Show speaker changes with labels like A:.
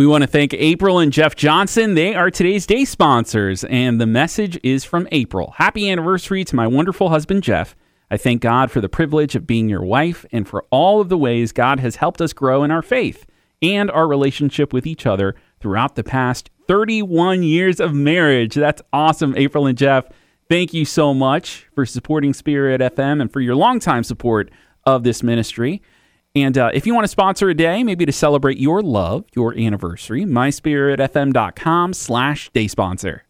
A: We want to thank April and Jeff Johnson. They are today's day sponsors, and the message is from April. Happy anniversary to my wonderful husband, Jeff. I thank God for the privilege of being your wife and for all of the ways God has helped us grow in our faith and our relationship with each other throughout the past 31 years of marriage. That's awesome, April and Jeff. Thank you so much for supporting Spirit FM and for your longtime support of this ministry. And uh, if you want to sponsor a day, maybe to celebrate your love, your anniversary, myspiritfm.com slash day sponsor.